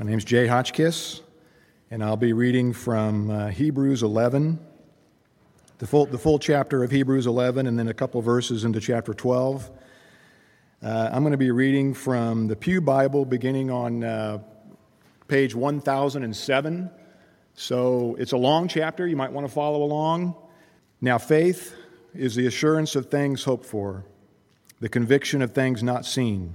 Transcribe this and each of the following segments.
My name is Jay Hotchkiss, and I'll be reading from uh, Hebrews 11, the full, the full chapter of Hebrews 11, and then a couple verses into chapter 12. Uh, I'm going to be reading from the Pew Bible beginning on uh, page 1007. So it's a long chapter. You might want to follow along. Now, faith is the assurance of things hoped for, the conviction of things not seen.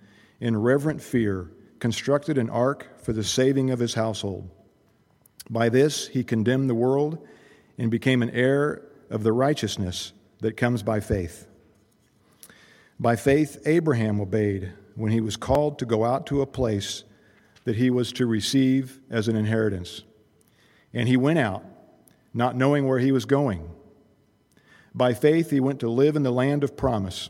in reverent fear, constructed an ark for the saving of his household. By this he condemned the world and became an heir of the righteousness that comes by faith. By faith, Abraham obeyed when he was called to go out to a place that he was to receive as an inheritance. And he went out, not knowing where he was going. By faith, he went to live in the land of promise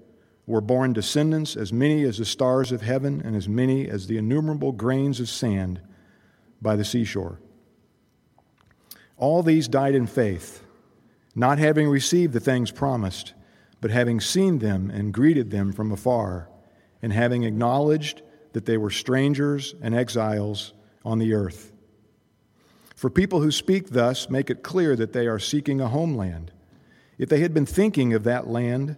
were born descendants as many as the stars of heaven and as many as the innumerable grains of sand by the seashore. All these died in faith, not having received the things promised, but having seen them and greeted them from afar, and having acknowledged that they were strangers and exiles on the earth. For people who speak thus make it clear that they are seeking a homeland. If they had been thinking of that land,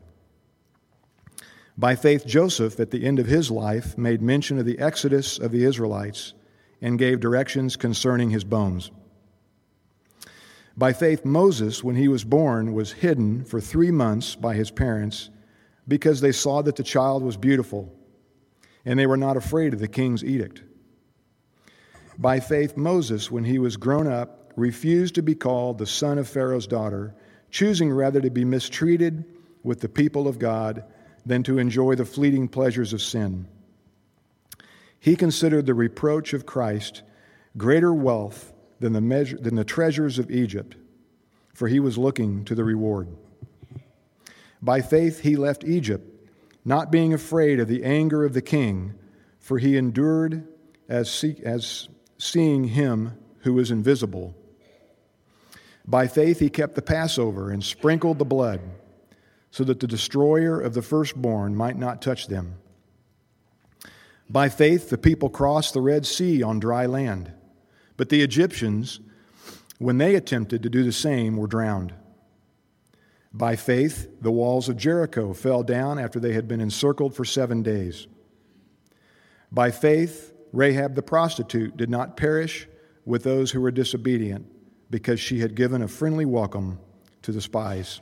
By faith, Joseph, at the end of his life, made mention of the exodus of the Israelites and gave directions concerning his bones. By faith, Moses, when he was born, was hidden for three months by his parents because they saw that the child was beautiful and they were not afraid of the king's edict. By faith, Moses, when he was grown up, refused to be called the son of Pharaoh's daughter, choosing rather to be mistreated with the people of God than to enjoy the fleeting pleasures of sin. He considered the reproach of Christ greater wealth than the, measure, than the treasures of Egypt, for he was looking to the reward. By faith, he left Egypt, not being afraid of the anger of the king, for he endured as, see, as seeing him who is invisible. By faith, he kept the Passover and sprinkled the blood so that the destroyer of the firstborn might not touch them. By faith, the people crossed the Red Sea on dry land, but the Egyptians, when they attempted to do the same, were drowned. By faith, the walls of Jericho fell down after they had been encircled for seven days. By faith, Rahab the prostitute did not perish with those who were disobedient because she had given a friendly welcome to the spies.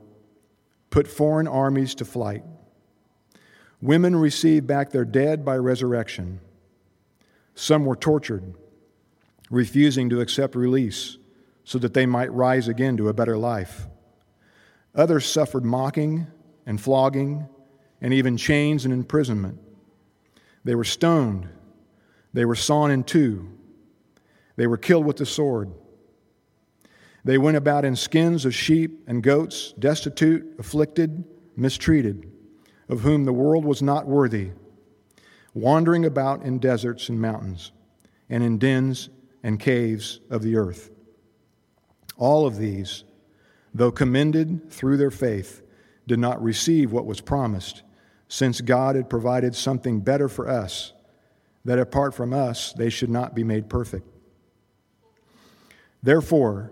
put foreign armies to flight. Women received back their dead by resurrection. Some were tortured, refusing to accept release so that they might rise again to a better life. Others suffered mocking and flogging and even chains and imprisonment. They were stoned. They were sawn in two. They were killed with the sword. They went about in skins of sheep and goats, destitute, afflicted, mistreated, of whom the world was not worthy, wandering about in deserts and mountains, and in dens and caves of the earth. All of these, though commended through their faith, did not receive what was promised, since God had provided something better for us, that apart from us they should not be made perfect. Therefore,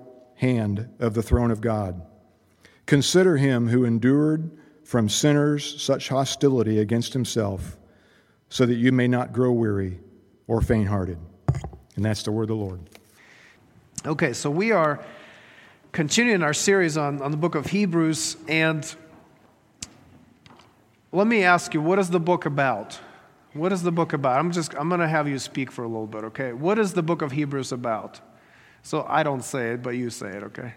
hand of the throne of God. Consider him who endured from sinners such hostility against himself, so that you may not grow weary or faint hearted. And that's the word of the Lord. Okay, so we are continuing our series on, on the book of Hebrews, and let me ask you, what is the book about? What is the book about? I'm just I'm going to have you speak for a little bit, okay? What is the book of Hebrews about? So I don't say it, but you say it, okay?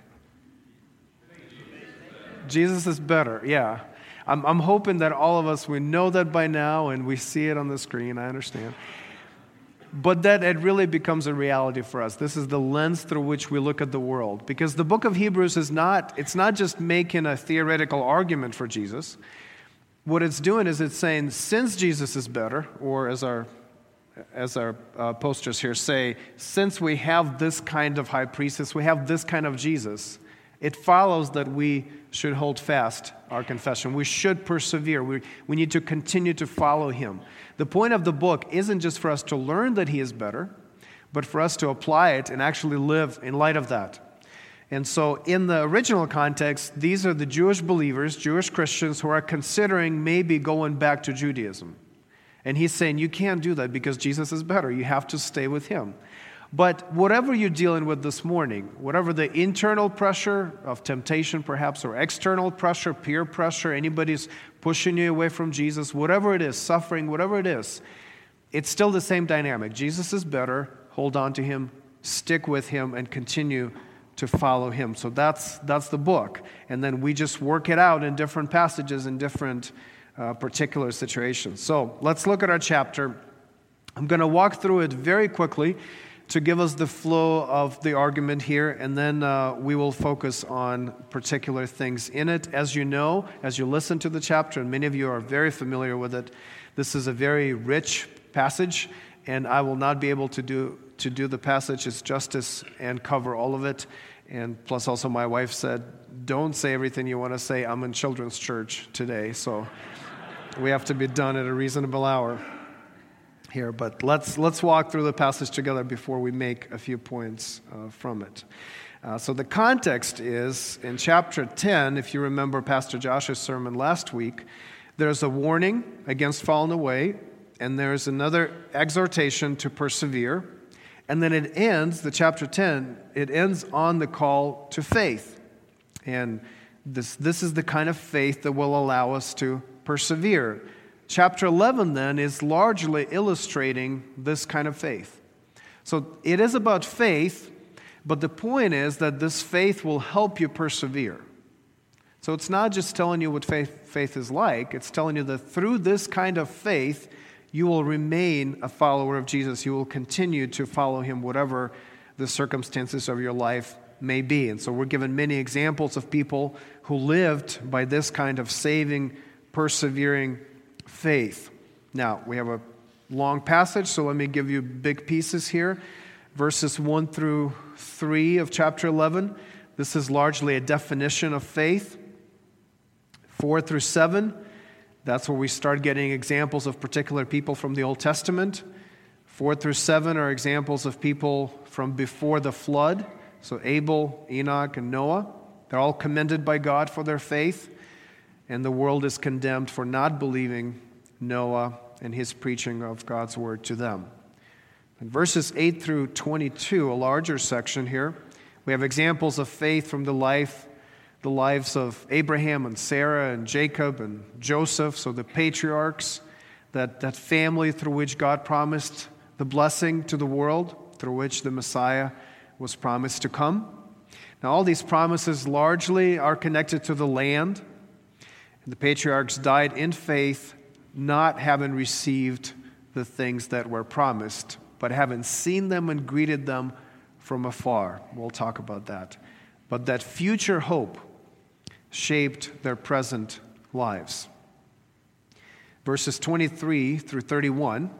Jesus is better, yeah. I'm, I'm hoping that all of us, we know that by now and we see it on the screen, I understand. But that it really becomes a reality for us. This is the lens through which we look at the world. Because the book of Hebrews is not, it's not just making a theoretical argument for Jesus. What it's doing is it's saying, since Jesus is better, or as our as our uh, posters here say, since we have this kind of high priestess, we have this kind of Jesus, it follows that we should hold fast our confession. We should persevere. We, we need to continue to follow him. The point of the book isn't just for us to learn that he is better, but for us to apply it and actually live in light of that. And so, in the original context, these are the Jewish believers, Jewish Christians, who are considering maybe going back to Judaism. And he's saying you can't do that because Jesus is better. You have to stay with him. But whatever you're dealing with this morning, whatever the internal pressure of temptation, perhaps, or external pressure, peer pressure, anybody's pushing you away from Jesus, whatever it is, suffering, whatever it is, it's still the same dynamic. Jesus is better. Hold on to him, stick with him, and continue to follow him. So that's, that's the book. And then we just work it out in different passages, in different uh, particular situations. So let's look at our chapter. I'm going to walk through it very quickly to give us the flow of the argument here, and then uh, we will focus on particular things in it. As you know, as you listen to the chapter, and many of you are very familiar with it, this is a very rich passage, and I will not be able to do, to do the passage's justice and cover all of it. And plus, also, my wife said, Don't say everything you want to say. I'm in children's church today, so we have to be done at a reasonable hour here. But let's, let's walk through the passage together before we make a few points uh, from it. Uh, so, the context is in chapter 10, if you remember Pastor Josh's sermon last week, there's a warning against falling away, and there's another exhortation to persevere. And then it ends, the chapter 10, it ends on the call to faith. And this, this is the kind of faith that will allow us to persevere. Chapter 11, then, is largely illustrating this kind of faith. So it is about faith, but the point is that this faith will help you persevere. So it's not just telling you what faith, faith is like, it's telling you that through this kind of faith, you will remain a follower of Jesus. You will continue to follow him, whatever the circumstances of your life may be. And so we're given many examples of people who lived by this kind of saving, persevering faith. Now, we have a long passage, so let me give you big pieces here. Verses 1 through 3 of chapter 11. This is largely a definition of faith. 4 through 7, that's where we start getting examples of particular people from the Old Testament. 4 through 7 are examples of people from before the flood. So Abel, Enoch, and Noah. They're all commended by God for their faith, and the world is condemned for not believing Noah and his preaching of God's word to them. In verses 8 through 22, a larger section here, we have examples of faith from the life the lives of Abraham and Sarah and Jacob and Joseph, so the patriarchs, that, that family through which God promised the blessing to the world, through which the Messiah was promised to come. Now, all these promises largely are connected to the land. The patriarchs died in faith, not having received the things that were promised, but having seen them and greeted them from afar. We'll talk about that. But that future hope shaped their present lives. Verses 23 through 31.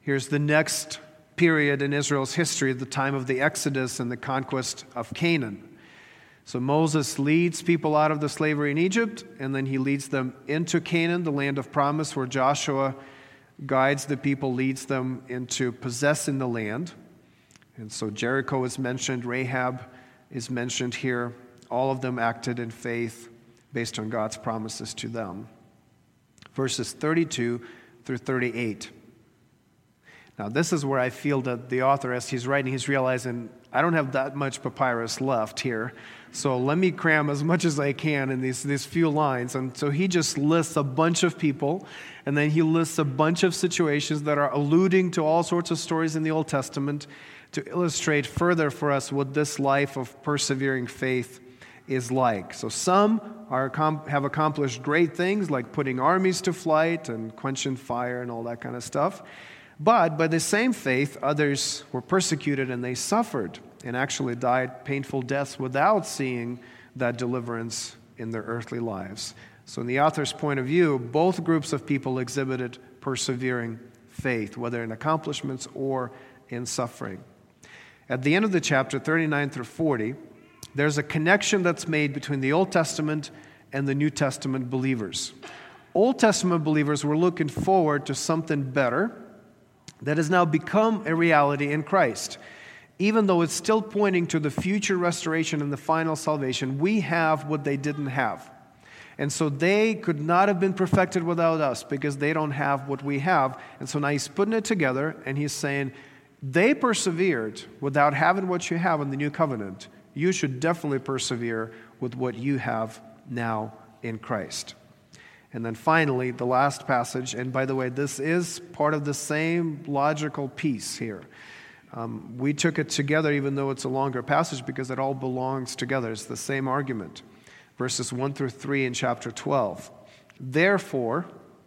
Here's the next period in Israel's history, the time of the Exodus and the conquest of Canaan. So Moses leads people out of the slavery in Egypt, and then he leads them into Canaan, the land of promise, where Joshua guides the people, leads them into possessing the land. And so Jericho is mentioned, Rahab is mentioned here all of them acted in faith based on God's promises to them. Verses 32 through 38. Now, this is where I feel that the author, as he's writing, he's realizing I don't have that much papyrus left here. So let me cram as much as I can in these, these few lines. And so he just lists a bunch of people, and then he lists a bunch of situations that are alluding to all sorts of stories in the Old Testament to illustrate further for us what this life of persevering faith is like. So some are, have accomplished great things like putting armies to flight and quenching fire and all that kind of stuff. But by the same faith, others were persecuted and they suffered and actually died painful deaths without seeing that deliverance in their earthly lives. So, in the author's point of view, both groups of people exhibited persevering faith, whether in accomplishments or in suffering. At the end of the chapter, 39 through 40, there's a connection that's made between the Old Testament and the New Testament believers. Old Testament believers were looking forward to something better that has now become a reality in Christ. Even though it's still pointing to the future restoration and the final salvation, we have what they didn't have. And so they could not have been perfected without us because they don't have what we have. And so now he's putting it together and he's saying, they persevered without having what you have in the new covenant you should definitely persevere with what you have now in Christ. And then finally, the last passage, and by the way, this is part of the same logical piece here. Um, we took it together, even though it's a longer passage, because it all belongs together. It's the same argument. Verses 1 through 3 in chapter 12. Therefore,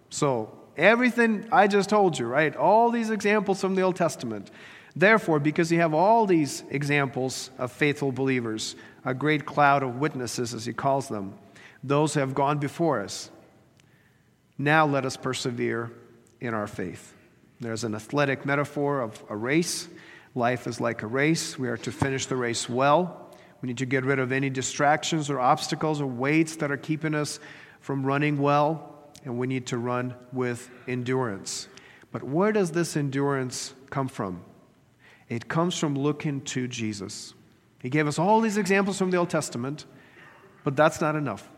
so everything I just told you, right? All these examples from the Old Testament, Therefore, because you have all these examples of faithful believers, a great cloud of witnesses, as he calls them, those who have gone before us, now let us persevere in our faith. There's an athletic metaphor of a race. Life is like a race. We are to finish the race well. We need to get rid of any distractions or obstacles or weights that are keeping us from running well, and we need to run with endurance. But where does this endurance come from? It comes from looking to Jesus. He gave us all these examples from the Old Testament, but that's not enough.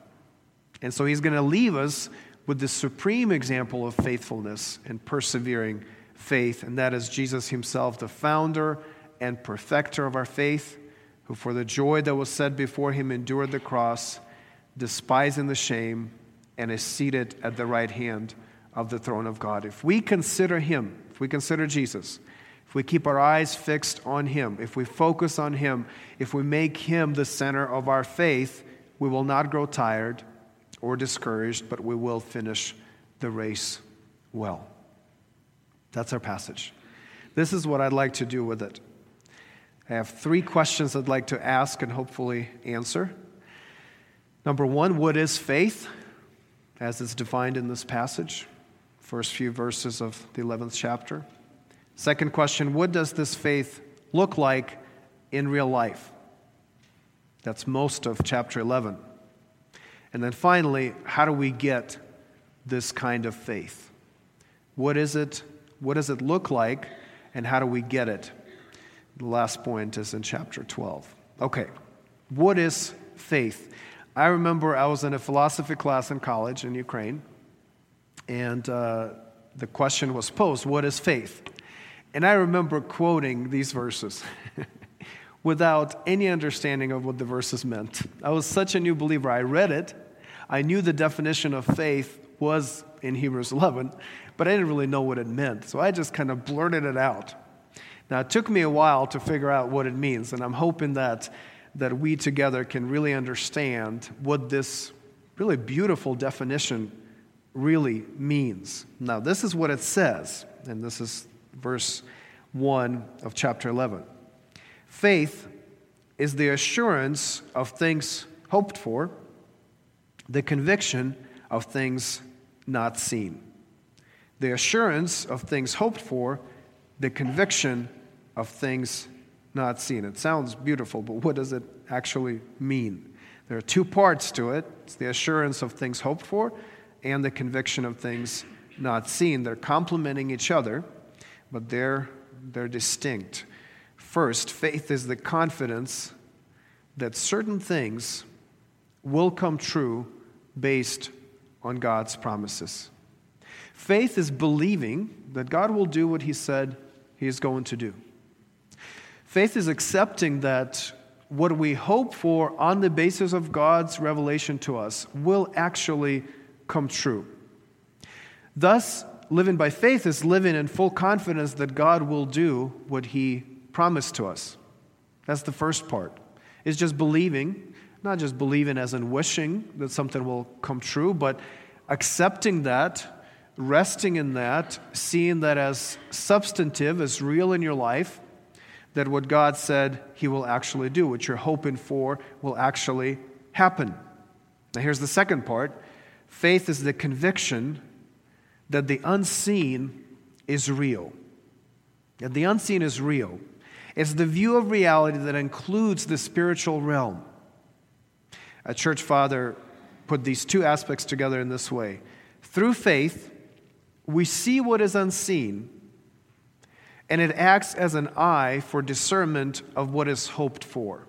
And so he's going to leave us with the supreme example of faithfulness and persevering faith, and that is Jesus himself, the founder and perfecter of our faith, who for the joy that was set before him endured the cross, despising the shame, and is seated at the right hand of the throne of God. If we consider him, if we consider Jesus, if we keep our eyes fixed on him, if we focus on him, if we make him the center of our faith, we will not grow tired or discouraged, but we will finish the race well. That's our passage. This is what I'd like to do with it. I have three questions I'd like to ask and hopefully answer. Number one, what is faith as it's defined in this passage? First few verses of the 11th chapter. Second question, what does this faith look like in real life? That's most of chapter 11. And then finally, how do we get this kind of faith? What is it? What does it look like? And how do we get it? The last point is in chapter 12. Okay, what is faith? I remember I was in a philosophy class in college in Ukraine, and uh, the question was posed what is faith? And I remember quoting these verses. without any understanding of what the verses meant. I was such a new believer. I read it, I knew the definition of faith was in Hebrews 11, but I didn't really know what it meant. So I just kind of blurted it out. Now, it took me a while to figure out what it means, and I'm hoping that, that we together can really understand what this really beautiful definition really means. Now, this is what it says, and this is verse 1 of chapter 11. Faith is the assurance of things hoped for, the conviction of things not seen. The assurance of things hoped for, the conviction of things not seen. It sounds beautiful, but what does it actually mean? There are two parts to it it's the assurance of things hoped for and the conviction of things not seen. They're complementing each other, but they're, they're distinct. First, faith is the confidence that certain things will come true based on God's promises. Faith is believing that God will do what He said He is going to do. Faith is accepting that what we hope for on the basis of God's revelation to us will actually come true. Thus, living by faith is living in full confidence that God will do what He promised to us. That's the first part. Is just believing, not just believing as in wishing that something will come true, but accepting that, resting in that, seeing that as substantive, as real in your life, that what God said He will actually do, what you're hoping for will actually happen. Now, here's the second part faith is the conviction that the unseen is real. That the unseen is real. It's the view of reality that includes the spiritual realm. A church father put these two aspects together in this way through faith, we see what is unseen, and it acts as an eye for discernment of what is hoped for.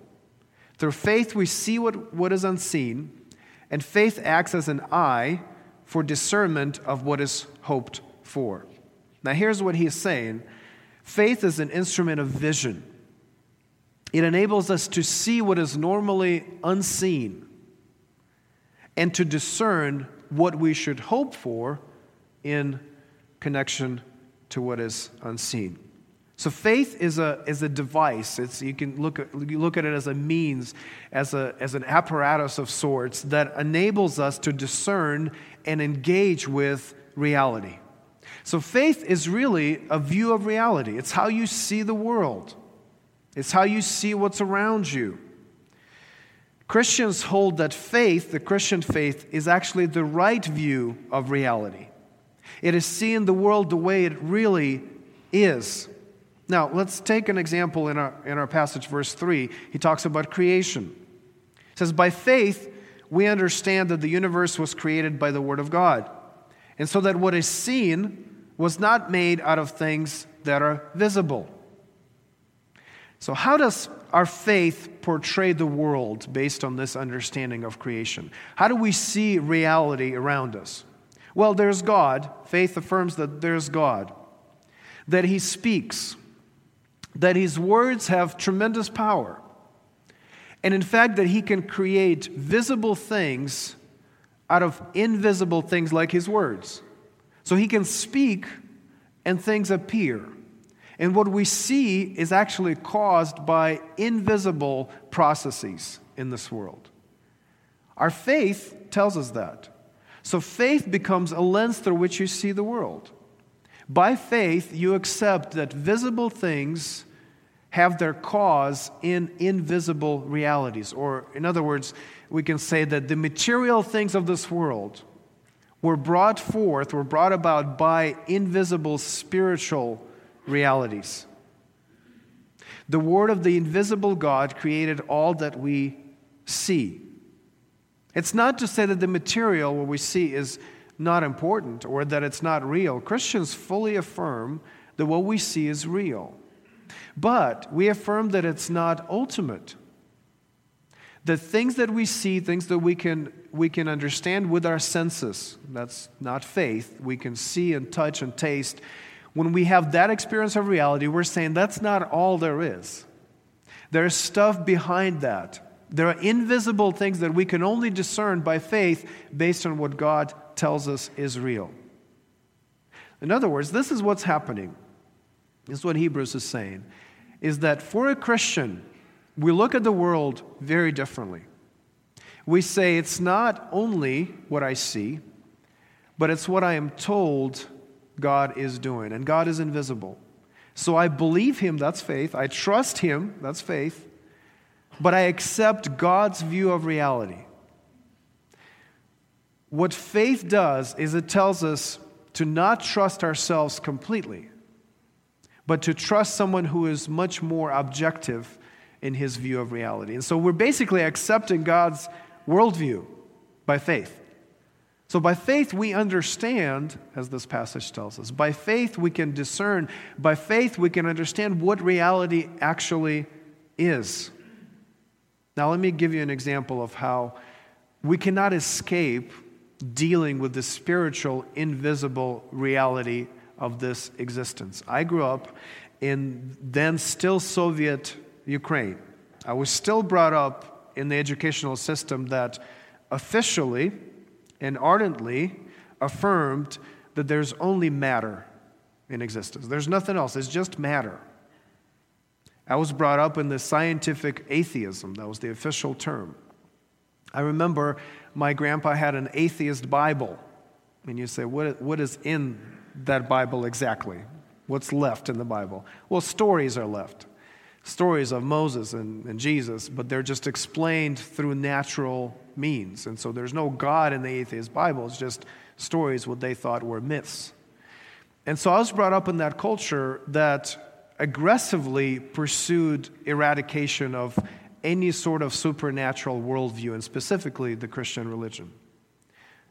Through faith, we see what, what is unseen, and faith acts as an eye for discernment of what is hoped for. Now, here's what he's saying Faith is an instrument of vision, it enables us to see what is normally unseen and to discern what we should hope for in connection to what is unseen. So faith is a, is a device. It's, you can look at, you look at it as a means, as, a, as an apparatus of sorts that enables us to discern and engage with reality. So, faith is really a view of reality. It's how you see the world, it's how you see what's around you. Christians hold that faith, the Christian faith, is actually the right view of reality. It is seeing the world the way it really is. Now, let's take an example in our, in our passage, verse 3. He talks about creation. He says, By faith, we understand that the universe was created by the Word of God, and so that what is seen was not made out of things that are visible. So, how does our faith portray the world based on this understanding of creation? How do we see reality around us? Well, there's God. Faith affirms that there's God. that he speaks, that his words have tremendous power, and in fact, that he can create visible things out of invisible things like his words. So he can speak and things appear. And what we see is actually caused by invisible processes in this world. Our faith tells us that. So faith becomes a lens through which you see the world. By faith, you accept that visible things have their cause in invisible realities. Or, in other words, we can say that the material things of this world were brought forth, were brought about by invisible spiritual realities. The Word of the invisible God created all that we see. It's not to say that the material, what we see, is not important or that it's not real. Christians fully affirm that what we see is real. But we affirm that it's not ultimate. The things that we see, things that we can, we can understand with our senses, that's not faith. We can see and touch and taste. When we have that experience of reality, we're saying that's not all there is. There's stuff behind that. There are invisible things that we can only discern by faith based on what God tells us is real. In other words, this is what's happening. This is what Hebrews is saying is that for a Christian, we look at the world very differently. We say it's not only what I see, but it's what I am told God is doing. And God is invisible. So I believe Him, that's faith. I trust Him, that's faith. But I accept God's view of reality. What faith does is it tells us to not trust ourselves completely but to trust someone who is much more objective in his view of reality. And so we're basically accepting God's worldview by faith. So by faith, we understand, as this passage tells us. By faith, we can discern. By faith, we can understand what reality actually is. Now, let me give you an example of how we cannot escape dealing with the spiritual, invisible reality of this existence. I grew up in then still Soviet Ukraine. I was still brought up in the educational system that officially and ardently affirmed that there's only matter in existence. There's nothing else, it's just matter. I was brought up in the scientific atheism, that was the official term. I remember my grandpa had an atheist Bible. And you say, what, what is in that Bible exactly? What's left in the Bible? Well, stories are left. Stories of Moses and, and Jesus, but they're just explained through natural means. And so there's no God in the atheist Bible, it's just stories, what they thought were myths. And so I was brought up in that culture that aggressively pursued eradication of any sort of supernatural worldview, and specifically the Christian religion.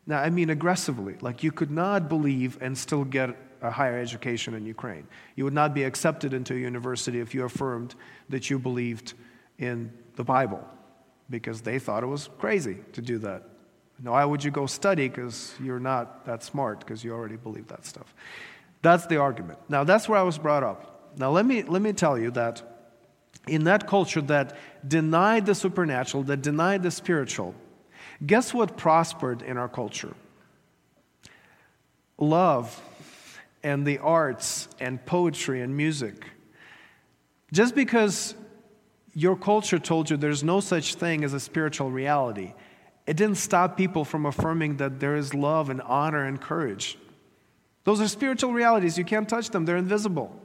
Now, I mean aggressively. Like, you could not believe and still get a higher education in Ukraine. You would not be accepted into a university if you affirmed that you believed in the Bible because they thought it was crazy to do that. Now, why would you go study because you're not that smart because you already believe that stuff? That's the argument. Now, that's where I was brought up. Now, let me, let me tell you that in that culture that denied the supernatural, that denied the spiritual, Guess what prospered in our culture? Love and the arts and poetry and music. Just because your culture told you there's no such thing as a spiritual reality, it didn't stop people from affirming that there is love and honor and courage. Those are spiritual realities. You can't touch them, they're invisible.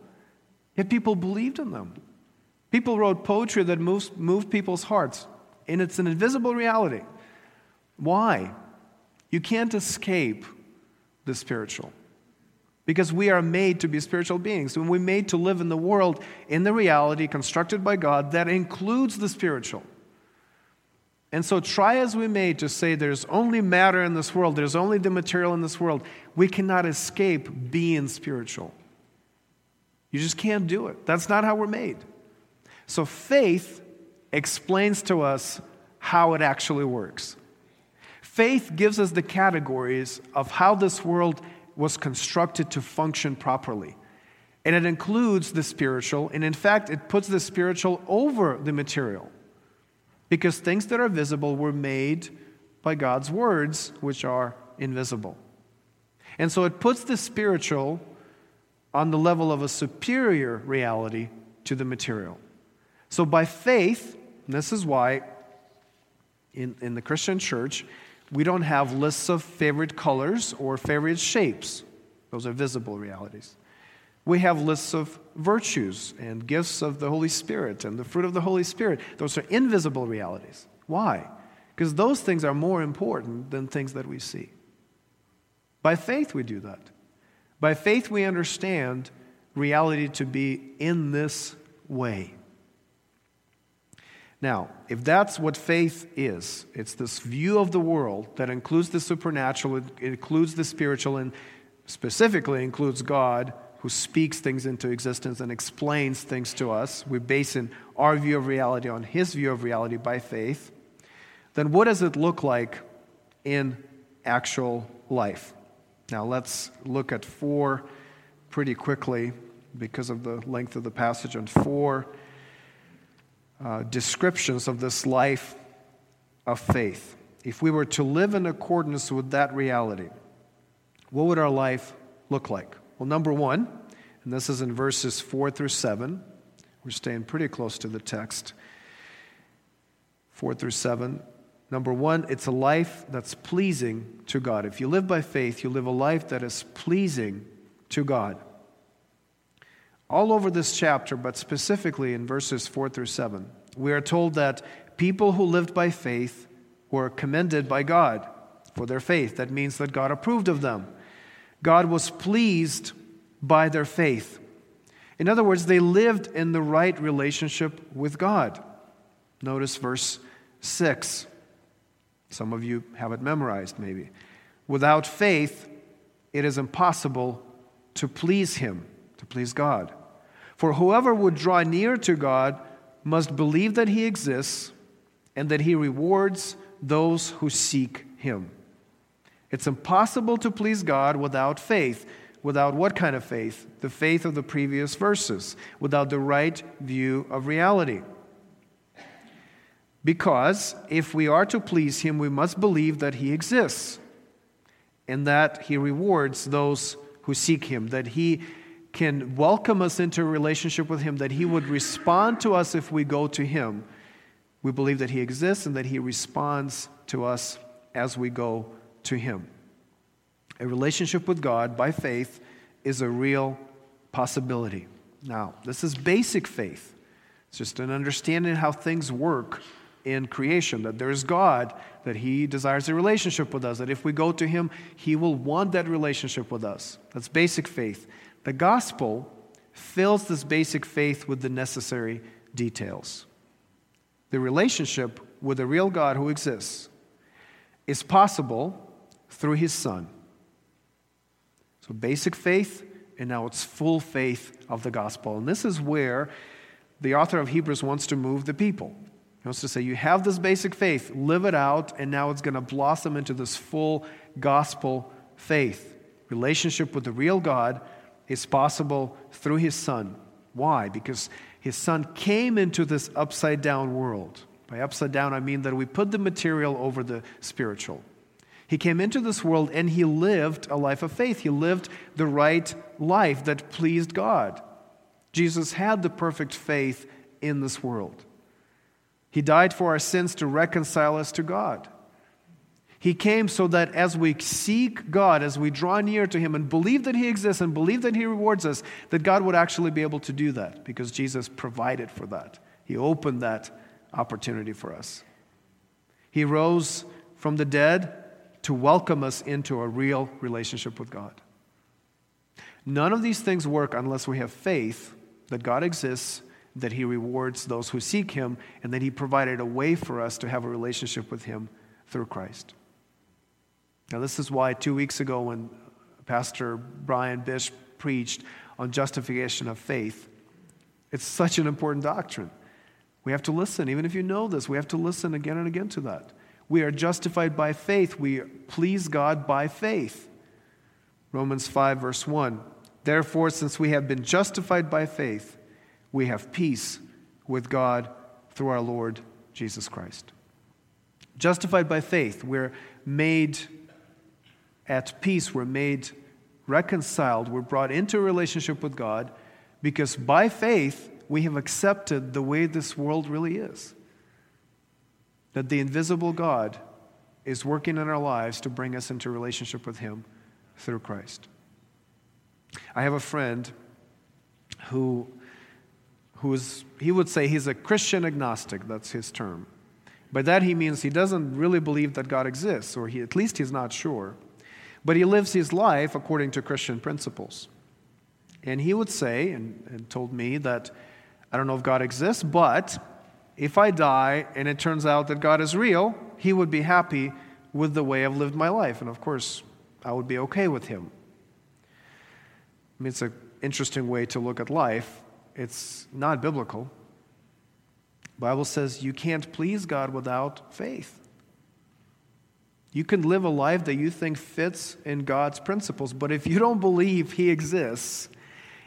Yet people believed in them. People wrote poetry that moves, moved people's hearts, and it's an invisible reality. Why? You can't escape the spiritual. Because we are made to be spiritual beings. And we're made to live in the world in the reality constructed by God that includes the spiritual. And so, try as we may to say there's only matter in this world, there's only the material in this world, we cannot escape being spiritual. You just can't do it. That's not how we're made. So, faith explains to us how it actually works. Faith gives us the categories of how this world was constructed to function properly. And it includes the spiritual, and in fact, it puts the spiritual over the material. Because things that are visible were made by God's words, which are invisible. And so it puts the spiritual on the level of a superior reality to the material. So by faith, this is why in, in the Christian church, we don't have lists of favorite colors or favorite shapes. Those are visible realities. We have lists of virtues and gifts of the Holy Spirit and the fruit of the Holy Spirit. Those are invisible realities. Why? Because those things are more important than things that we see. By faith, we do that. By faith, we understand reality to be in this way. Now, if that's what faith is, it's this view of the world that includes the supernatural, it includes the spiritual, and specifically includes God who speaks things into existence and explains things to us. We base in our view of reality on his view of reality by faith. Then what does it look like in actual life? Now let's look at four pretty quickly because of the length of the passage on four uh, descriptions of this life of faith. If we were to live in accordance with that reality, what would our life look like? Well, number one, and this is in verses four through seven, we're staying pretty close to the text. Four through seven. Number one, it's a life that's pleasing to God. If you live by faith, you live a life that is pleasing to God all over this chapter, but specifically in verses 4 through 7, we are told that people who lived by faith were commended by God for their faith. That means that God approved of them. God was pleased by their faith. In other words, they lived in the right relationship with God. Notice verse 6. Some of you have it memorized, maybe. Without faith, it is impossible to please Him, to please God. For whoever would draw near to God must believe that he exists and that he rewards those who seek him. It's impossible to please God without faith. Without what kind of faith? The faith of the previous verses, without the right view of reality. Because if we are to please him, we must believe that he exists and that he rewards those who seek him, that he can welcome us into a relationship with Him, that He would respond to us if we go to Him. We believe that He exists and that He responds to us as we go to Him. A relationship with God by faith is a real possibility. Now, this is basic faith. It's just an understanding how things work in creation, that there's God, that He desires a relationship with us, that if we go to Him, He will want that relationship with us. That's basic faith. The gospel fills this basic faith with the necessary details. The relationship with the real God who exists is possible through his Son. So, basic faith, and now it's full faith of the gospel. And this is where the author of Hebrews wants to move the people. He wants to say, You have this basic faith, live it out, and now it's going to blossom into this full gospel faith. Relationship with the real God is possible through his son. Why? Because his son came into this upside down world. By upside down, I mean that we put the material over the spiritual. He came into this world and he lived a life of faith. He lived the right life that pleased God. Jesus had the perfect faith in this world. He died for our sins to reconcile us to God. He came so that as we seek God, as we draw near to Him and believe that He exists and believe that He rewards us, that God would actually be able to do that because Jesus provided for that. He opened that opportunity for us. He rose from the dead to welcome us into a real relationship with God. None of these things work unless we have faith that God exists, that He rewards those who seek Him, and that He provided a way for us to have a relationship with Him through Christ. Now, this is why two weeks ago, when Pastor Brian Bish preached on justification of faith, it's such an important doctrine. We have to listen. Even if you know this, we have to listen again and again to that. We are justified by faith. We please God by faith. Romans 5, verse 1. Therefore, since we have been justified by faith, we have peace with God through our Lord Jesus Christ. Justified by faith, we're made at peace, we're made reconciled, we're brought into a relationship with God because by faith we have accepted the way this world really is. That the invisible God is working in our lives to bring us into relationship with Him through Christ. I have a friend who, who is, he would say he's a Christian agnostic, that's his term. By that he means he doesn't really believe that God exists, or he, at least he's not sure. But he lives his life according to Christian principles. And he would say, and, and told me that I don't know if God exists, but if I die and it turns out that God is real, he would be happy with the way I've lived my life. And of course, I would be okay with him. I mean, it's an interesting way to look at life. It's not biblical. The Bible says you can't please God without faith. You can live a life that you think fits in God's principles, but if you don't believe He exists,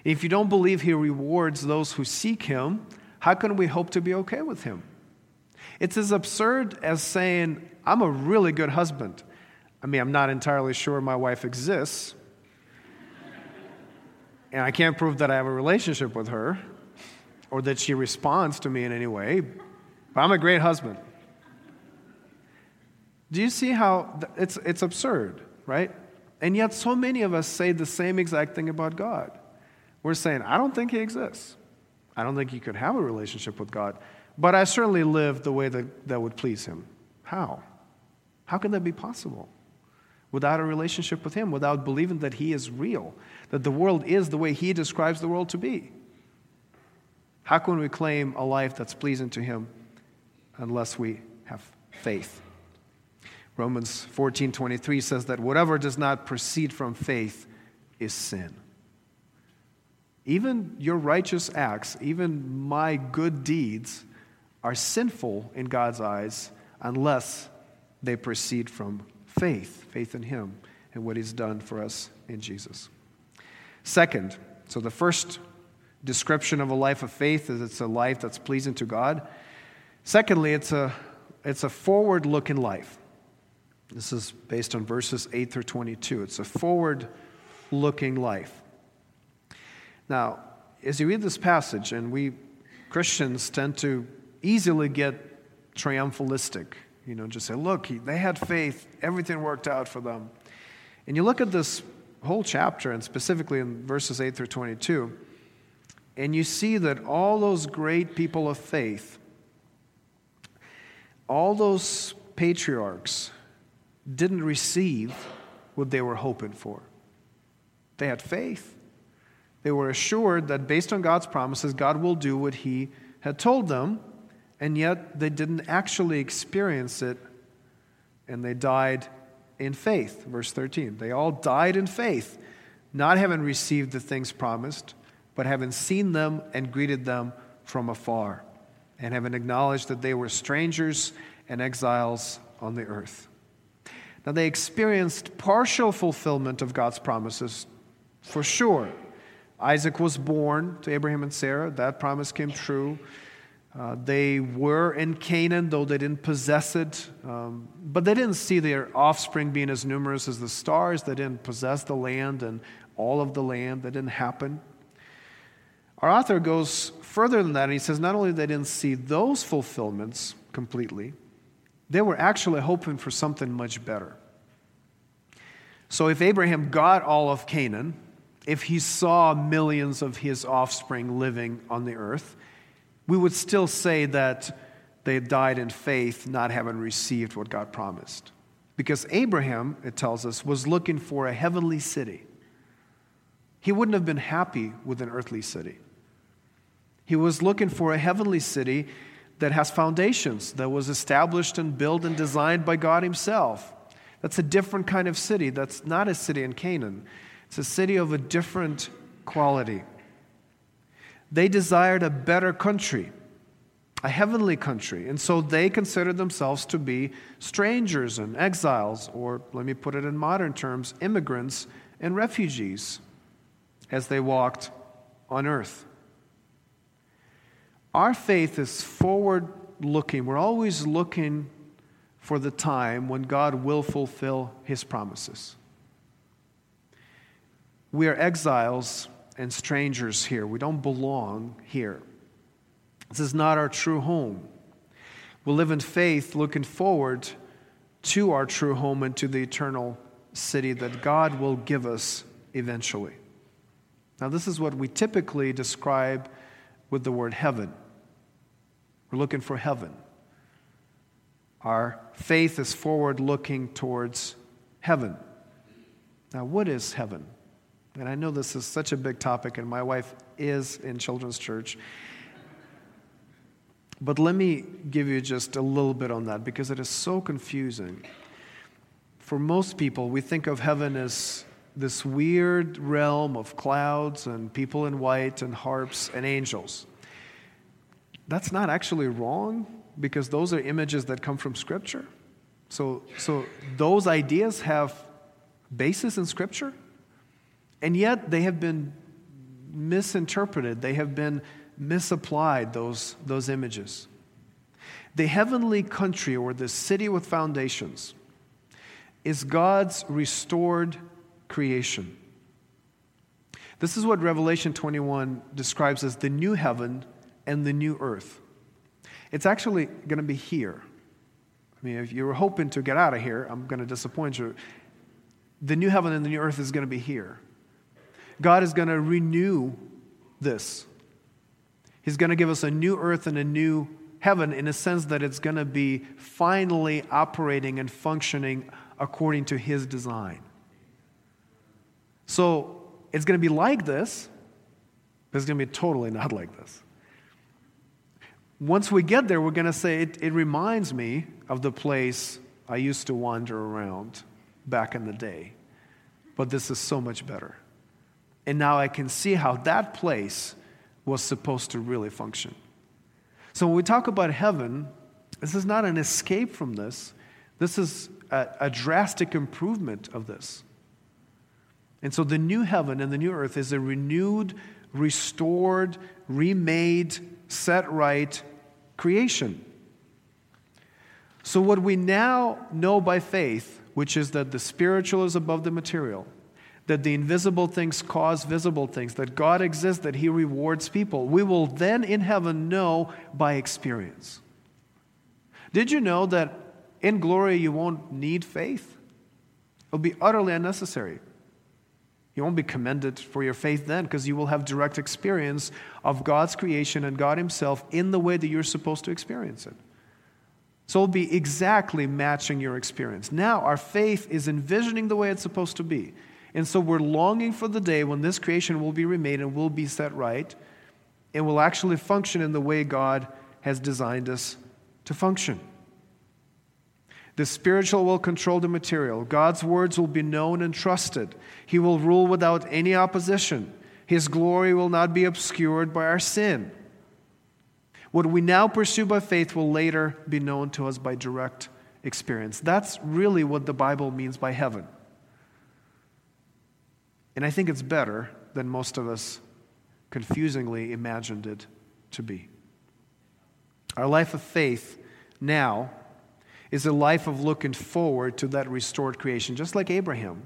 if you don't believe He rewards those who seek Him, how can we hope to be okay with Him? It's as absurd as saying, I'm a really good husband. I mean, I'm not entirely sure my wife exists, and I can't prove that I have a relationship with her or that she responds to me in any way, but I'm a great husband. Do you see how it's, it's absurd, right? And yet, so many of us say the same exact thing about God. We're saying, I don't think He exists. I don't think you could have a relationship with God, but I certainly live the way that, that would please Him. How? How can that be possible? Without a relationship with Him, without believing that He is real, that the world is the way He describes the world to be. How can we claim a life that's pleasing to Him unless we have faith? Romans 14:23 says that whatever does not proceed from faith is sin. Even your righteous acts, even my good deeds are sinful in God's eyes unless they proceed from faith, faith in him and what he's done for us in Jesus. Second, so the first description of a life of faith is it's a life that's pleasing to God. Secondly, it's a it's a forward-looking life. This is based on verses 8 through 22. It's a forward looking life. Now, as you read this passage, and we Christians tend to easily get triumphalistic, you know, just say, look, they had faith, everything worked out for them. And you look at this whole chapter, and specifically in verses 8 through 22, and you see that all those great people of faith, all those patriarchs, didn't receive what they were hoping for. They had faith. They were assured that based on God's promises, God will do what He had told them, and yet they didn't actually experience it, and they died in faith. Verse 13. They all died in faith, not having received the things promised, but having seen them and greeted them from afar, and having acknowledged that they were strangers and exiles on the earth. Now, they experienced partial fulfillment of God's promises, for sure. Isaac was born to Abraham and Sarah, that promise came true. Uh, they were in Canaan, though they didn't possess it. Um, but they didn't see their offspring being as numerous as the stars. They didn't possess the land and all of the land. That didn't happen. Our author goes further than that, and he says not only they didn't see those fulfillments completely, they were actually hoping for something much better. So if Abraham got all of Canaan, if he saw millions of his offspring living on the earth, we would still say that they died in faith, not having received what God promised. Because Abraham, it tells us, was looking for a heavenly city. He wouldn't have been happy with an earthly city. He was looking for a heavenly city that has foundations, that was established and built and designed by God Himself. That's a different kind of city. That's not a city in Canaan, it's a city of a different quality. They desired a better country, a heavenly country, and so they considered themselves to be strangers and exiles, or let me put it in modern terms, immigrants and refugees. as they walked on earth. Our faith is forward looking. We're always looking for the time when God will fulfill his promises. We are exiles and strangers here. We don't belong here. This is not our true home. We live in faith looking forward to our true home and to the eternal city that God will give us eventually. Now, this is what we typically describe with the word heaven. We're looking for heaven. Our faith is forward looking towards heaven. Now, what is heaven? And I know this is such a big topic, and my wife is in children's church. But let me give you just a little bit on that because it is so confusing. For most people, we think of heaven as this weird realm of clouds and people in white and harps and angels. That's not actually wrong because those are images that come from Scripture. So, so those ideas have basis in Scripture. And yet they have been misinterpreted, they have been misapplied, those, those images. The heavenly country, or the city with foundations, is God's restored creation. This is what Revelation 21 describes as the new heaven and the new earth. It's actually going to be here. I mean, if you were hoping to get out of here, I'm going to disappoint you. The new heaven and the new earth is going to be here. God is going to renew this. He's going to give us a new earth and a new heaven in a sense that it's going to be finally operating and functioning according to His design. So it's going to be like this, but it's going to be totally not like this. Once we get there, we're going to say, it, it reminds me of the place I used to wander around back in the day, but this is so much better. And now I can see how that place was supposed to really function. So when we talk about heaven, this is not an escape from this, this is a, a drastic improvement of this. And so the new heaven and the new earth is a renewed, restored, remade, set right creation. So, what we now know by faith, which is that the spiritual is above the material, that the invisible things cause visible things, that God exists, that He rewards people. We will then in heaven know by experience. Did you know that in glory you won't need faith? It'll be utterly unnecessary. You won't be commended for your faith then because you will have direct experience of God's creation and God Himself in the way that you're supposed to experience it. So it'll be exactly matching your experience. Now, our faith is envisioning the way it's supposed to be. And so we're longing for the day when this creation will be remade and will be set right and will actually function in the way God has designed us to function. The spiritual will control the material. God's words will be known and trusted. He will rule without any opposition. His glory will not be obscured by our sin. What we now pursue by faith will later be known to us by direct experience. That's really what the Bible means by heaven. And I think it's better than most of us confusingly imagined it to be. Our life of faith now is a life of looking forward to that restored creation, just like Abraham.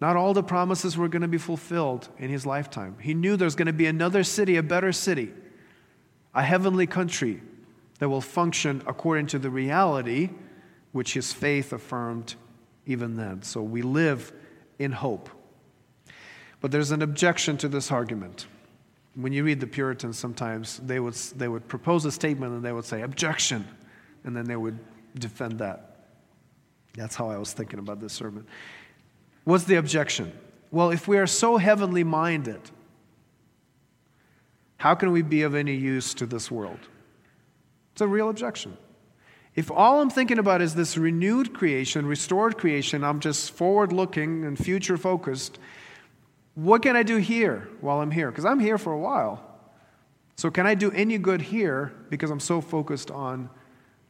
Not all the promises were going to be fulfilled in his lifetime. He knew there's going to be another city, a better city, a heavenly country that will function according to the reality which his faith affirmed even then. So we live in hope. But there's an objection to this argument. When you read the Puritans, sometimes they would, they would propose a statement and they would say, objection, and then they would defend that. That's how I was thinking about this sermon. What's the objection? Well, if we are so heavenly minded, how can we be of any use to this world? It's a real objection. If all I'm thinking about is this renewed creation, restored creation, I'm just forward looking and future focused, what can I do here while I'm here? Because I'm here for a while. So, can I do any good here because I'm so focused on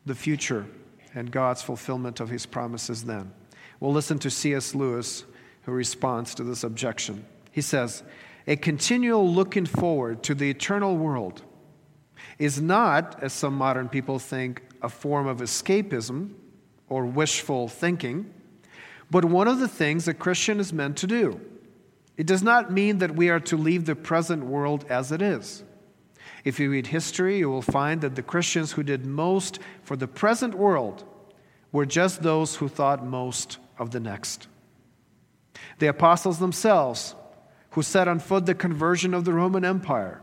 the future and God's fulfillment of his promises then? We'll listen to C.S. Lewis, who responds to this objection. He says, a continual looking forward to the eternal world is not, as some modern people think, a form of escapism or wishful thinking, but one of the things a Christian is meant to do. It does not mean that we are to leave the present world as it is. If you read history, you will find that the Christians who did most for the present world were just those who thought most of the next. The apostles themselves, who set on foot the conversion of the Roman Empire,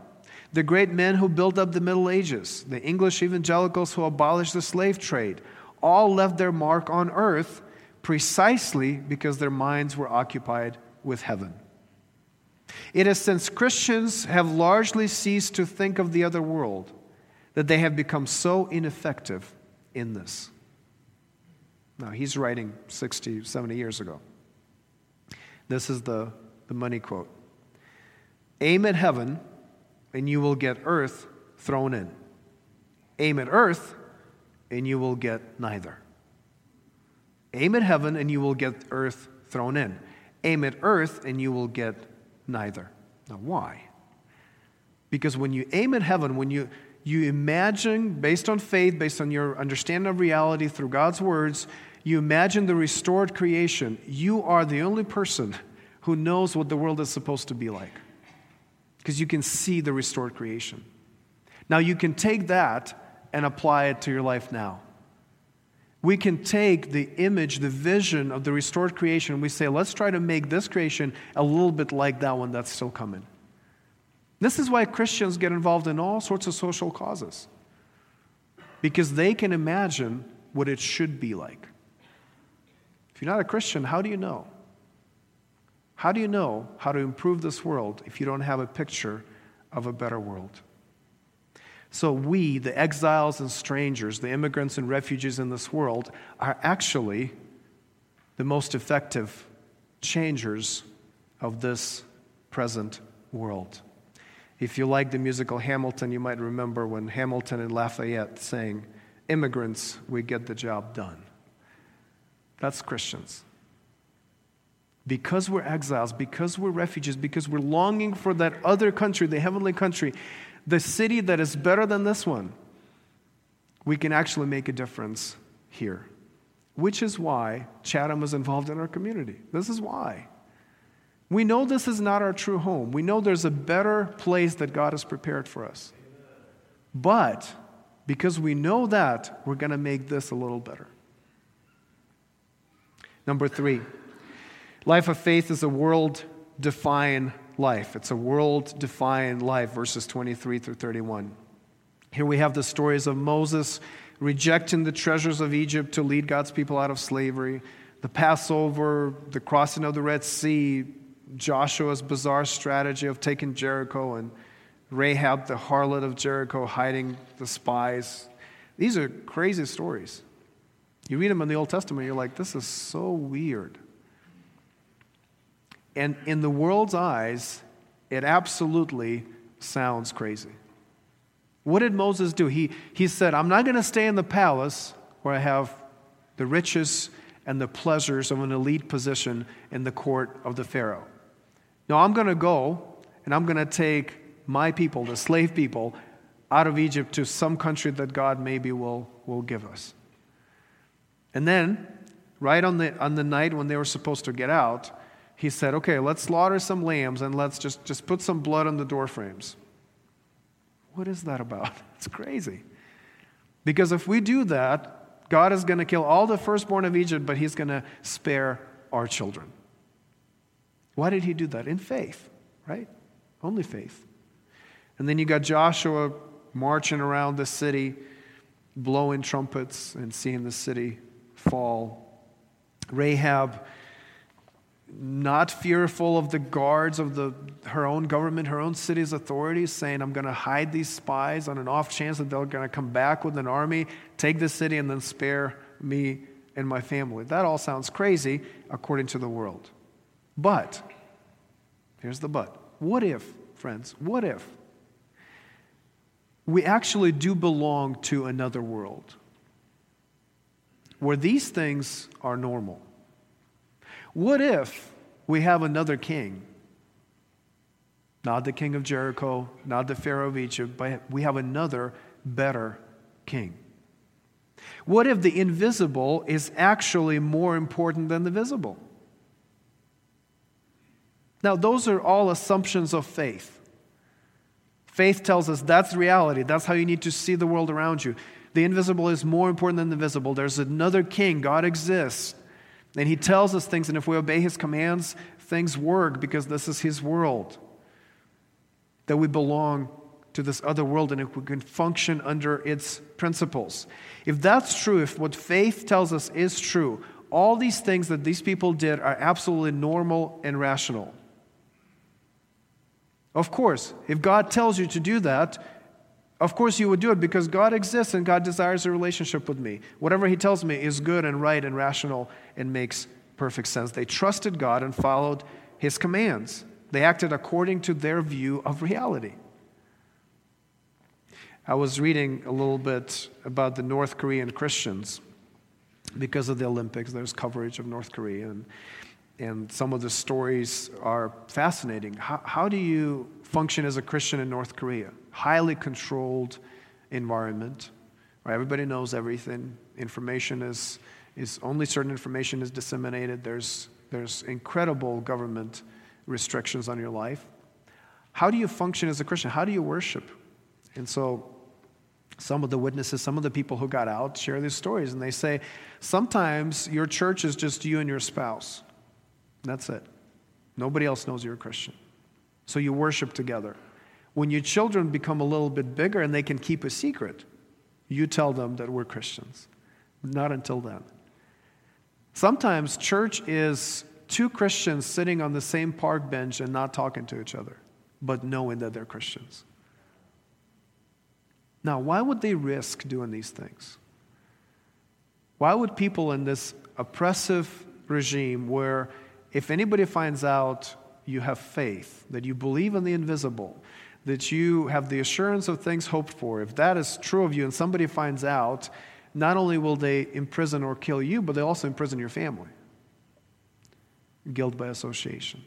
the great men who built up the Middle Ages, the English evangelicals who abolished the slave trade, all left their mark on earth precisely because their minds were occupied with heaven. It is since Christians have largely ceased to think of the other world that they have become so ineffective in this. Now, he's writing 60, 70 years ago. This is the, the money quote Aim at heaven, and you will get earth thrown in. Aim at earth, and you will get neither. Aim at heaven, and you will get earth thrown in. Aim at earth, and you will get neither. Now, why? Because when you aim at heaven, when you, you imagine, based on faith, based on your understanding of reality through God's words, you imagine the restored creation, you are the only person who knows what the world is supposed to be like. Because you can see the restored creation. Now, you can take that and apply it to your life now. We can take the image, the vision of the restored creation, and we say, let's try to make this creation a little bit like that one that's still coming. This is why Christians get involved in all sorts of social causes, because they can imagine what it should be like. If you're not a Christian, how do you know? How do you know how to improve this world if you don't have a picture of a better world? So, we, the exiles and strangers, the immigrants and refugees in this world, are actually the most effective changers of this present world. If you like the musical Hamilton, you might remember when Hamilton and Lafayette sang, Immigrants, we get the job done. That's Christians. Because we're exiles, because we're refugees, because we're longing for that other country, the heavenly country, the city that is better than this one, we can actually make a difference here. Which is why Chatham was involved in our community. This is why. We know this is not our true home. We know there's a better place that God has prepared for us. But because we know that, we're going to make this a little better. Number three, life of faith is a world defying life. It's a world defying life, verses 23 through 31. Here we have the stories of Moses rejecting the treasures of Egypt to lead God's people out of slavery, the Passover, the crossing of the Red Sea, Joshua's bizarre strategy of taking Jericho, and Rahab, the harlot of Jericho, hiding the spies. These are crazy stories. You read them in the Old Testament, you're like, this is so weird. And in the world's eyes, it absolutely sounds crazy. What did Moses do? He, he said, I'm not going to stay in the palace where I have the riches and the pleasures of an elite position in the court of the Pharaoh. No, I'm going to go and I'm going to take my people, the slave people, out of Egypt to some country that God maybe will, will give us. And then, right on the, on the night when they were supposed to get out, he said, Okay, let's slaughter some lambs and let's just, just put some blood on the door frames. What is that about? It's crazy. Because if we do that, God is going to kill all the firstborn of Egypt, but he's going to spare our children. Why did he do that? In faith, right? Only faith. And then you got Joshua marching around the city, blowing trumpets and seeing the city fall. Rahab, not fearful of the guards of the, her own government, her own city's authorities, saying, I'm going to hide these spies on an off chance that they're going to come back with an army, take the city, and then spare me and my family. That all sounds crazy according to the world. But, here's the but. What if, friends, what if we actually do belong to another world? where these things are normal? What if we have another king not the king of Jericho, not the Pharaoh of Egypt, but we have another better king. What if the invisible is actually more important than the visible? Now, those are all assumptions of faith. Faith tells us that's reality. That's how you need to see the world around you. The invisible is more important than the visible. There's another king. God exists. And he tells us things, and if we obey his commands, things work because this is his world. That we belong to this other world and if we can function under its principles. If that's true, if what faith tells us is true, all these things that these people did are absolutely normal and rational. Of course, if God tells you to do that, of course you would do it because God exists and God desires a relationship with me. Whatever He tells me is good and right and rational and makes perfect sense. They trusted God and followed His commands, they acted according to their view of reality. I was reading a little bit about the North Korean Christians because of the Olympics. There's coverage of North Korea, and and some of the stories are fascinating. How, how do you function as a Christian in North Korea? Highly controlled environment. Right? Everybody knows everything. Information is, is only certain information is disseminated. There's, there's incredible government restrictions on your life. How do you function as a Christian? How do you worship? And so some of the witnesses, some of the people who got out share these stories, and they say sometimes your church is just you and your spouse. That's it. Nobody else knows you're a Christian. So you worship together. When your children become a little bit bigger and they can keep a secret, you tell them that we're Christians. Not until then. Sometimes church is two Christians sitting on the same park bench and not talking to each other, but knowing that they're Christians. Now, why would they risk doing these things? Why would people in this oppressive regime where if anybody finds out you have faith, that you believe in the invisible, that you have the assurance of things hoped for, if that is true of you and somebody finds out, not only will they imprison or kill you, but they also imprison your family. Guilt by association.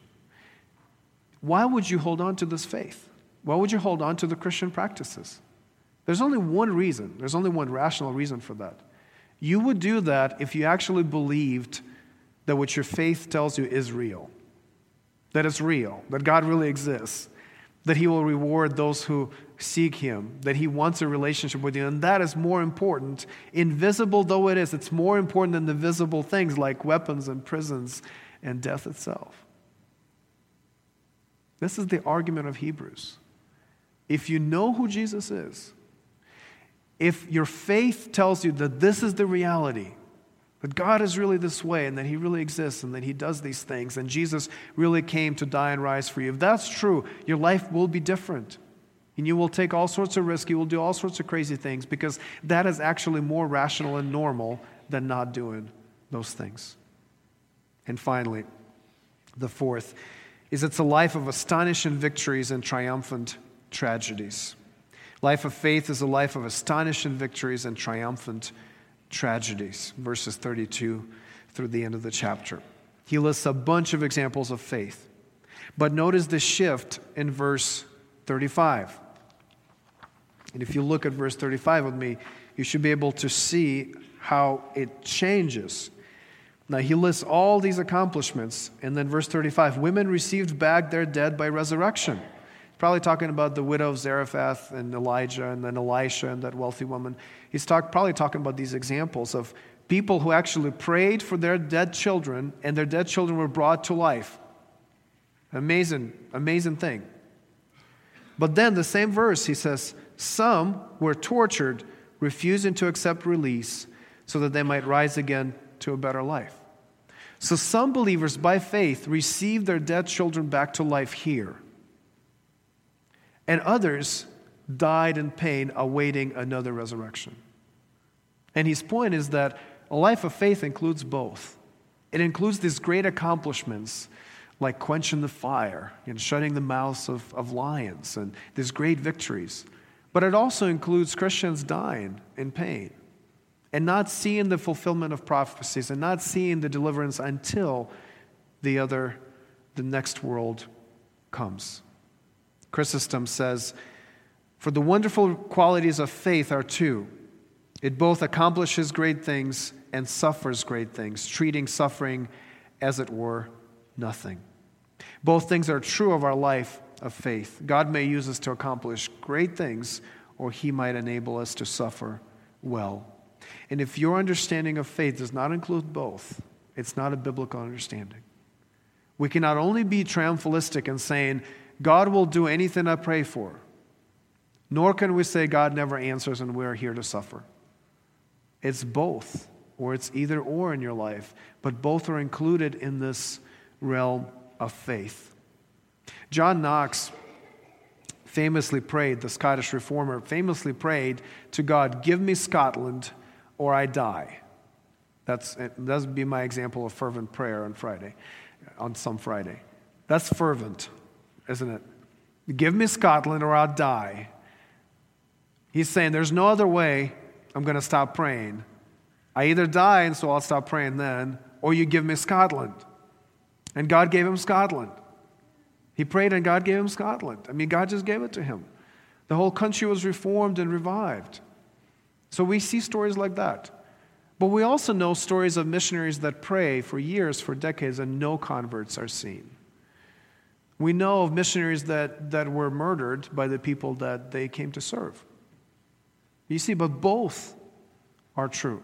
Why would you hold on to this faith? Why would you hold on to the Christian practices? There's only one reason, there's only one rational reason for that. You would do that if you actually believed that what your faith tells you is real, that it's real, that God really exists, that He will reward those who seek Him, that He wants a relationship with you. And that is more important, invisible though it is, it's more important than the visible things like weapons and prisons and death itself. This is the argument of Hebrews. If you know who Jesus is, if your faith tells you that this is the reality, that God is really this way and that He really exists and that He does these things and Jesus really came to die and rise for you. If that's true, your life will be different. And you will take all sorts of risks, you will do all sorts of crazy things because that is actually more rational and normal than not doing those things. And finally, the fourth is it's a life of astonishing victories and triumphant tragedies. Life of faith is a life of astonishing victories and triumphant tragedies, verses 32 through the end of the chapter. He lists a bunch of examples of faith. But notice the shift in verse 35. And if you look at verse 35 with me, you should be able to see how it changes. Now, he lists all these accomplishments, and then verse 35 women received back their dead by resurrection. Probably talking about the widow of Zarephath and Elijah and then Elisha and that wealthy woman. He's talk, probably talking about these examples of people who actually prayed for their dead children and their dead children were brought to life. Amazing, amazing thing. But then the same verse, he says, Some were tortured, refusing to accept release so that they might rise again to a better life. So some believers, by faith, received their dead children back to life here and others died in pain awaiting another resurrection. And his point is that a life of faith includes both. It includes these great accomplishments like quenching the fire and shutting the mouths of, of lions and these great victories. But it also includes Christians dying in pain and not seeing the fulfillment of prophecies and not seeing the deliverance until the other, the next world comes. Chrysostom says, For the wonderful qualities of faith are two it both accomplishes great things and suffers great things, treating suffering as it were nothing. Both things are true of our life of faith. God may use us to accomplish great things, or He might enable us to suffer well. And if your understanding of faith does not include both, it's not a biblical understanding. We can not only be triumphalistic and saying, God will do anything I pray for, nor can we say God never answers and we're here to suffer. It's both, or it's either or in your life, but both are included in this realm of faith. John Knox famously prayed, the Scottish reformer famously prayed to God, Give me Scotland or I die. That's, that would be my example of fervent prayer on Friday, on some Friday. That's fervent, isn't it? Give me Scotland or I'll die. He's saying there's no other way I'm going to stop praying. I either die, and so I'll stop praying then, or you give me Scotland. And God gave him Scotland. He prayed, and God gave him Scotland. I mean, God just gave it to him. The whole country was reformed and revived. So we see stories like that. But we also know stories of missionaries that pray for years, for decades, and no converts are seen. We know of missionaries that, that were murdered by the people that they came to serve. You see, but both are true.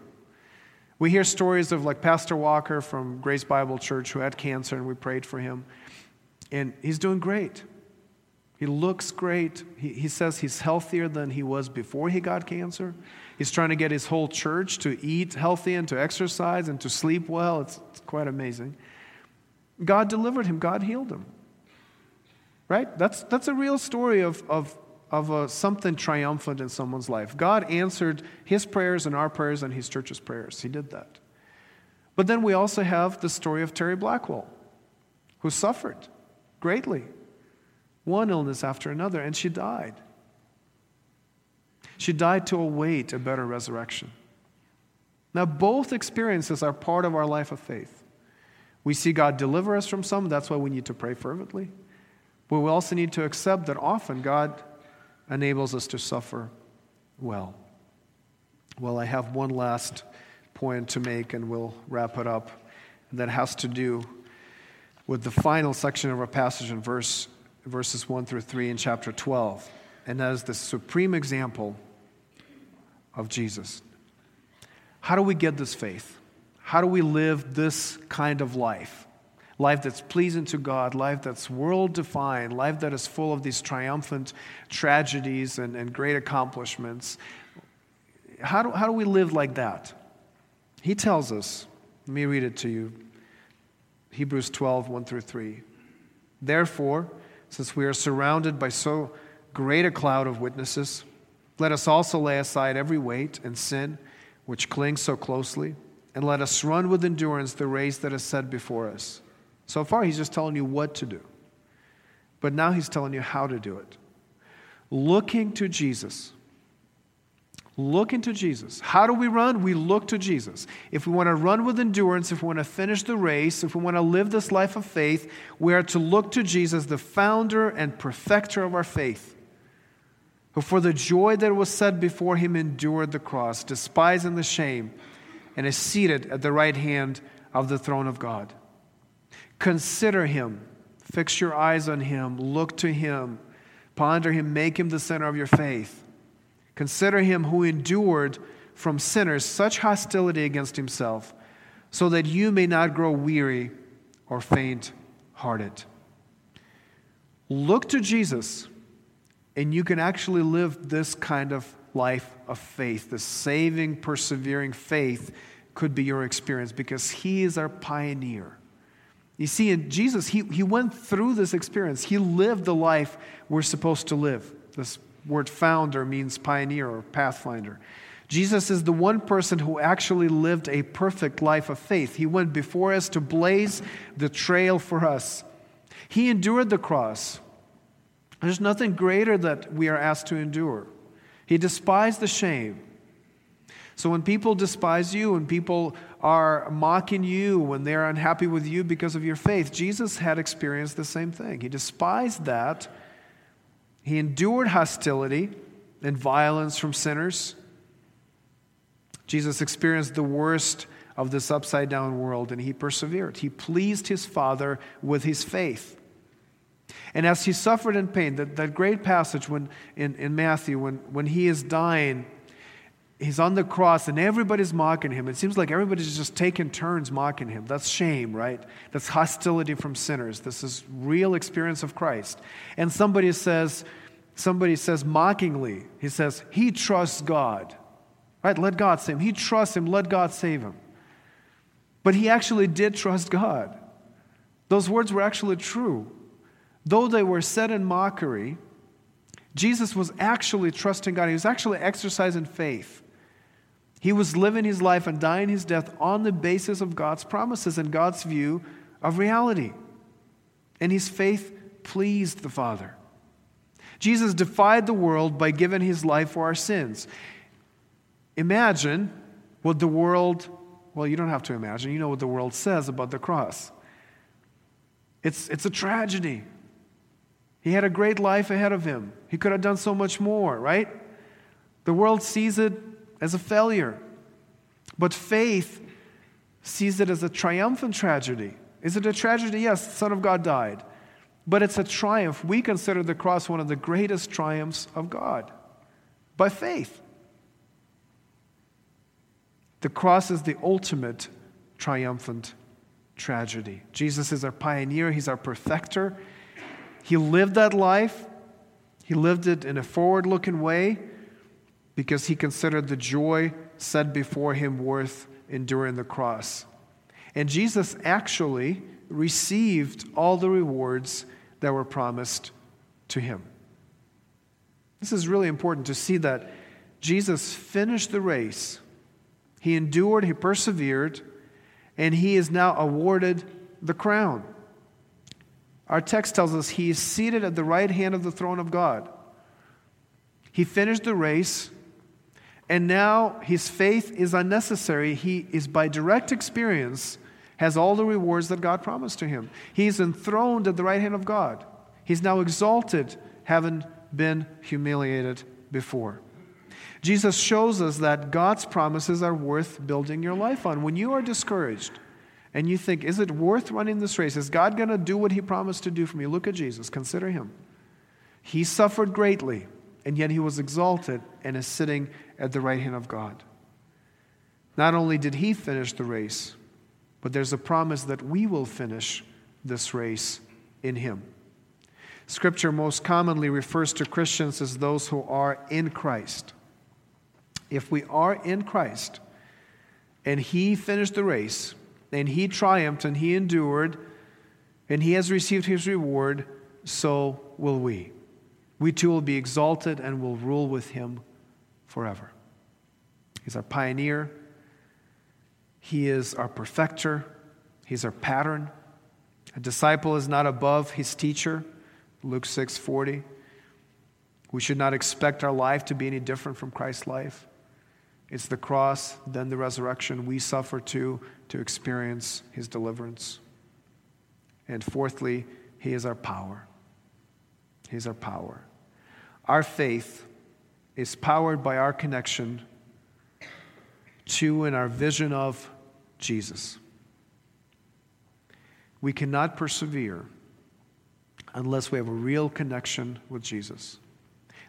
We hear stories of like Pastor Walker from Grace Bible Church who had cancer and we prayed for him. And he's doing great. He looks great. He, he says he's healthier than he was before he got cancer. He's trying to get his whole church to eat healthy and to exercise and to sleep well. It's, it's quite amazing. God delivered him, God healed him. Right? That's, that's a real story of, of of a, something triumphant in someone's life. God answered his prayers and our prayers and his church's prayers. He did that. But then we also have the story of Terry Blackwell, who suffered greatly, one illness after another, and she died. She died to await a better resurrection. Now, both experiences are part of our life of faith. We see God deliver us from some, that's why we need to pray fervently. But we also need to accept that often God enables us to suffer well. Well, I have one last point to make and we'll wrap it up. That has to do with the final section of our passage in verse, verses 1 through 3 in chapter 12. And that is the supreme example of Jesus. How do we get this faith? How do we live this kind of life? Life that's pleasing to God, life that's world defined, life that is full of these triumphant tragedies and, and great accomplishments. How do, how do we live like that? He tells us, let me read it to you Hebrews 12, 1 through 3. Therefore, since we are surrounded by so great a cloud of witnesses, let us also lay aside every weight and sin which clings so closely, and let us run with endurance the race that is set before us so far, he's just telling you what to do. But now he's telling you how to do it. Looking to Jesus. Look into Jesus. How do we run? We look to Jesus. If we want to run with endurance, if we want to finish the race, if we want to live this life of faith, we are to look to Jesus, the founder and perfecter of our faith, who for the joy that was set before him endured the cross, despising the shame, and is seated at the right hand of the throne of God. Consider him. Fix your eyes on him. Look to him. Ponder him. Make him the center of your faith. Consider him who endured from sinners such hostility against himself, so that you may not grow weary or faint hearted. Look to Jesus, and you can actually live this kind of life of faith. The saving, persevering faith could be your experience because he is our pioneer. You see, in Jesus, he, he went through this experience. He lived the life we're supposed to live. This word founder means pioneer or pathfinder. Jesus is the one person who actually lived a perfect life of faith. He went before us to blaze the trail for us. He endured the cross. There's nothing greater that we are asked to endure. He despised the shame. So when people despise you, when people are mocking you, when they're unhappy with you because of your faith, Jesus had experienced the same thing. He despised that, He endured hostility and violence from sinners. Jesus experienced the worst of this upside down world and he persevered. He pleased his Father with his faith. And as he suffered in pain, that, that great passage when, in, in Matthew, when, when he is dying, he's on the cross and everybody's mocking him. It seems like everybody's just taking turns mocking him. That's shame, right? That's hostility from sinners. This is real experience of Christ. And somebody says, somebody says mockingly, he says, he trusts God. Right? Let God save him. He trusts him, let God save him. But he actually did trust God. Those words were actually true. Though they were said in mockery, Jesus was actually trusting God. He was actually exercising faith. He was living his life and dying his death on the basis of God's promises and God's view of reality. And his faith pleased the Father. Jesus defied the world by giving his life for our sins. Imagine what the world, well, you don't have to imagine, you know what the world says about the cross. It's, it's a tragedy. He had a great life ahead of him. He could have done so much more, right? The world sees it as a failure. But faith sees it as a triumphant tragedy. Is it a tragedy? Yes, the Son of God died. But it's a triumph. We consider the cross one of the greatest triumphs of God by faith. The cross is the ultimate triumphant tragedy. Jesus is our pioneer, He's our perfecter. He lived that life, He lived it in a forward looking way because he considered the joy set before him worth enduring the cross. And Jesus actually received all the rewards that were promised to him. This is really important to see that Jesus finished the race. He endured, he persevered, and he is now awarded the crown. Our text tells us he is seated at the right hand of the throne of God. He finished the race, and now his faith is unnecessary. He is by direct experience has all the rewards that God promised to him. He's enthroned at the right hand of God. He's now exalted, having been humiliated before. Jesus shows us that God's promises are worth building your life on. When you are discouraged and you think, is it worth running this race? Is God going to do what he promised to do for me? Look at Jesus, consider him. He suffered greatly, and yet he was exalted and is sitting at the right hand of God. Not only did he finish the race, but there's a promise that we will finish this race in him. Scripture most commonly refers to Christians as those who are in Christ. If we are in Christ and he finished the race and he triumphed and he endured and he has received his reward, so will we. We too will be exalted and will rule with him forever. He's our pioneer, He is our perfecter, He's our pattern. A disciple is not above his teacher, Luke 6 40. We should not expect our life to be any different from Christ's life. It's the cross, then the resurrection. We suffer too to experience his deliverance. And fourthly, he is our power. He's our power. Our faith is powered by our connection to and our vision of Jesus. We cannot persevere unless we have a real connection with Jesus.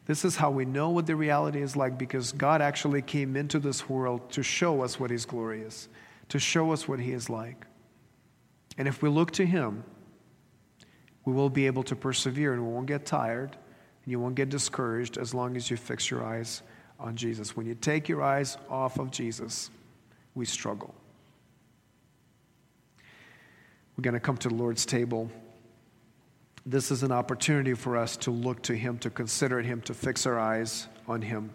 This is how we know what the reality is like because God actually came into this world to show us what His glory is, to show us what He is like. And if we look to Him, we will be able to persevere and we won't get tired you won't get discouraged as long as you fix your eyes on Jesus. When you take your eyes off of Jesus, we struggle. We're going to come to the Lord's table. This is an opportunity for us to look to Him, to consider Him, to fix our eyes on Him.